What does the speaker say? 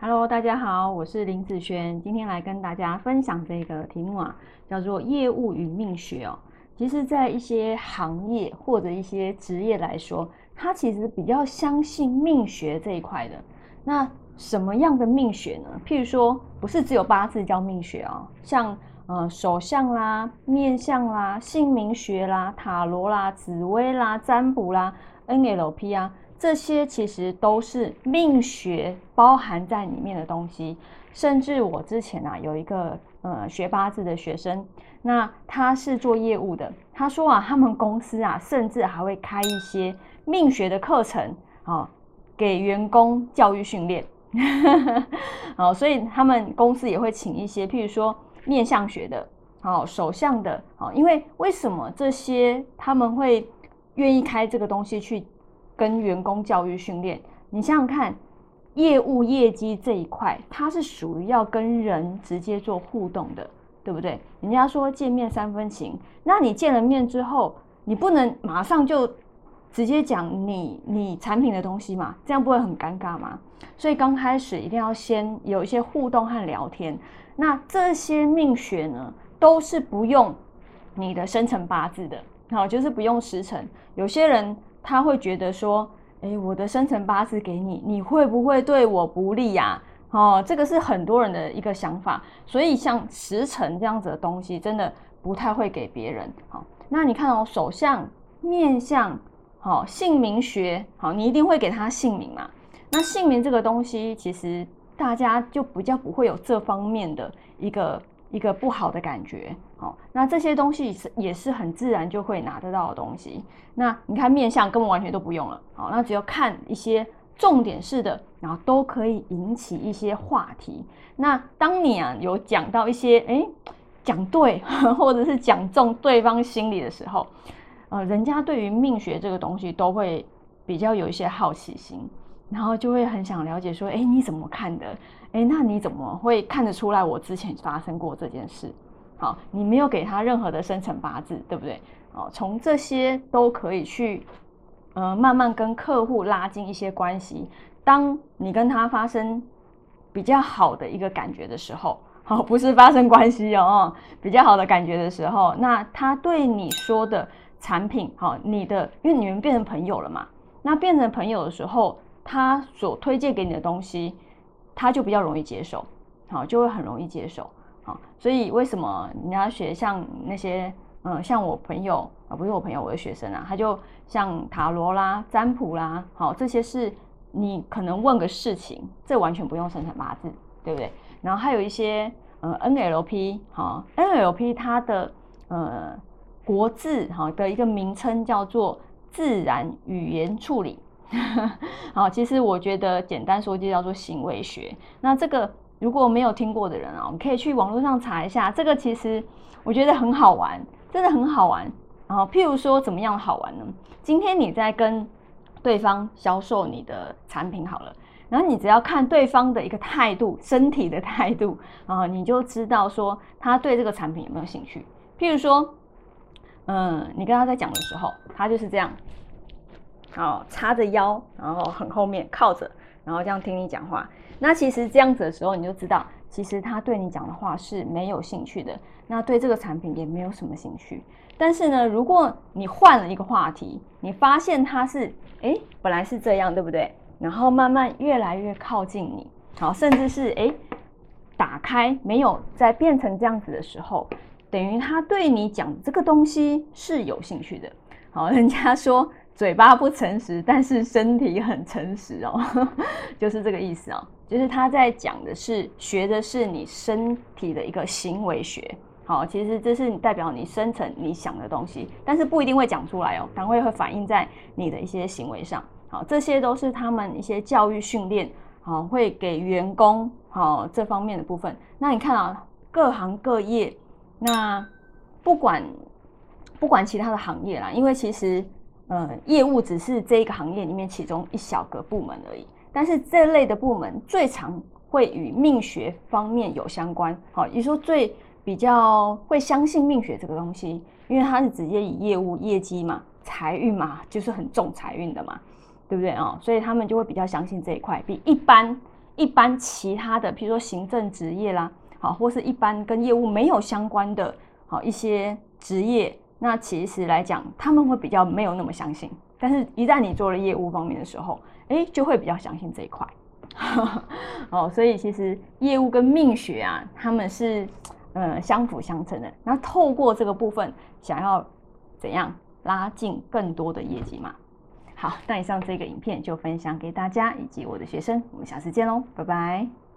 Hello，大家好，我是林子璇，今天来跟大家分享这个题目啊，叫做业务与命学哦。其实，在一些行业或者一些职业来说，他其实比较相信命学这一块的。那什么样的命学呢？譬如说，不是只有八字叫命学哦，像呃手相啦、面相啦、姓名学啦、塔罗啦、紫薇啦、占卜啦、NLP 啊。这些其实都是命学包含在里面的东西，甚至我之前啊有一个呃学八字的学生，那他是做业务的，他说啊他们公司啊甚至还会开一些命学的课程啊给员工教育训练，哦，所以他们公司也会请一些譬如说面相学的，哦手相的，哦，因为为什么这些他们会愿意开这个东西去？跟员工教育训练，你想想看，业务业绩这一块，它是属于要跟人直接做互动的，对不对？人家说见面三分情，那你见了面之后，你不能马上就直接讲你你产品的东西嘛，这样不会很尴尬吗？所以刚开始一定要先有一些互动和聊天。那这些命学呢，都是不用你的生辰八字的，好，就是不用时辰。有些人。他会觉得说：“哎，我的生辰八字给你，你会不会对我不利呀？”哦，这个是很多人的一个想法。所以像时辰这样子的东西，真的不太会给别人。好，那你看哦，手相、面相、好姓名学，好，你一定会给他姓名嘛？那姓名这个东西，其实大家就比较不会有这方面的一个。一个不好的感觉，好，那这些东西是也是很自然就会拿得到的东西。那你看面相根本完全都不用了，好，那只要看一些重点式的，然后都可以引起一些话题。那当你啊有讲到一些哎讲对，或者是讲中对方心里的时候，呃，人家对于命学这个东西都会比较有一些好奇心。然后就会很想了解，说，哎，你怎么看的？哎，那你怎么会看得出来我之前发生过这件事？好，你没有给他任何的生辰八字，对不对？哦，从这些都可以去，呃，慢慢跟客户拉近一些关系。当你跟他发生比较好的一个感觉的时候，好，不是发生关系哦，比较好的感觉的时候，那他对你说的产品，好，你的，因为你们变成朋友了嘛，那变成朋友的时候。他所推荐给你的东西，他就比较容易接受，好，就会很容易接受，好，所以为什么你要学像那些，嗯，像我朋友啊，不是我朋友，我的学生啊，他就像塔罗啦、占卜啦，好，这些是你可能问个事情，这完全不用生辰八字，对不对？然后还有一些，呃，NLP，好，NLP 它的呃国字哈的一个名称叫做自然语言处理。好，其实我觉得简单说就叫做行为学。那这个如果没有听过的人啊，我们可以去网络上查一下。这个其实我觉得很好玩，真的很好玩。然后譬如说怎么样好玩呢？今天你在跟对方销售你的产品好了，然后你只要看对方的一个态度、身体的态度啊，你就知道说他对这个产品有没有兴趣。譬如说，嗯，你跟他在讲的时候，他就是这样。哦，叉着腰，然后很后面靠着，然后这样听你讲话。那其实这样子的时候，你就知道，其实他对你讲的话是没有兴趣的，那对这个产品也没有什么兴趣。但是呢，如果你换了一个话题，你发现他是，哎，本来是这样，对不对？然后慢慢越来越靠近你，好，甚至是哎，打开没有再变成这样子的时候，等于他对你讲这个东西是有兴趣的。好，人家说。嘴巴不诚实，但是身体很诚实哦，就是这个意思哦。就是他在讲的是学的是你身体的一个行为学，好，其实这是代表你深层你想的东西，但是不一定会讲出来哦，但会会反映在你的一些行为上。好，这些都是他们一些教育训练，好，会给员工好这方面的部分。那你看啊，各行各业，那不管不管其他的行业啦，因为其实。呃，业务只是这一个行业里面其中一小个部门而已，但是这类的部门最常会与命学方面有相关。好，也说最比较会相信命学这个东西，因为它是直接以业务业绩嘛、财运嘛，就是很重财运的嘛，对不对啊？所以他们就会比较相信这一块，比一般一般其他的，譬如说行政职业啦，好，或是一般跟业务没有相关的，好一些职业，那其实来讲，他们会比较没有那么相信。但是，一旦你做了业务方面的时候，哎，就会比较相信这一块。哦，所以其实业务跟命学啊，他们是呃相辅相成的。那透过这个部分，想要怎样拉近更多的业绩嘛？好，那以上这个影片就分享给大家以及我的学生，我们下次见喽，拜拜。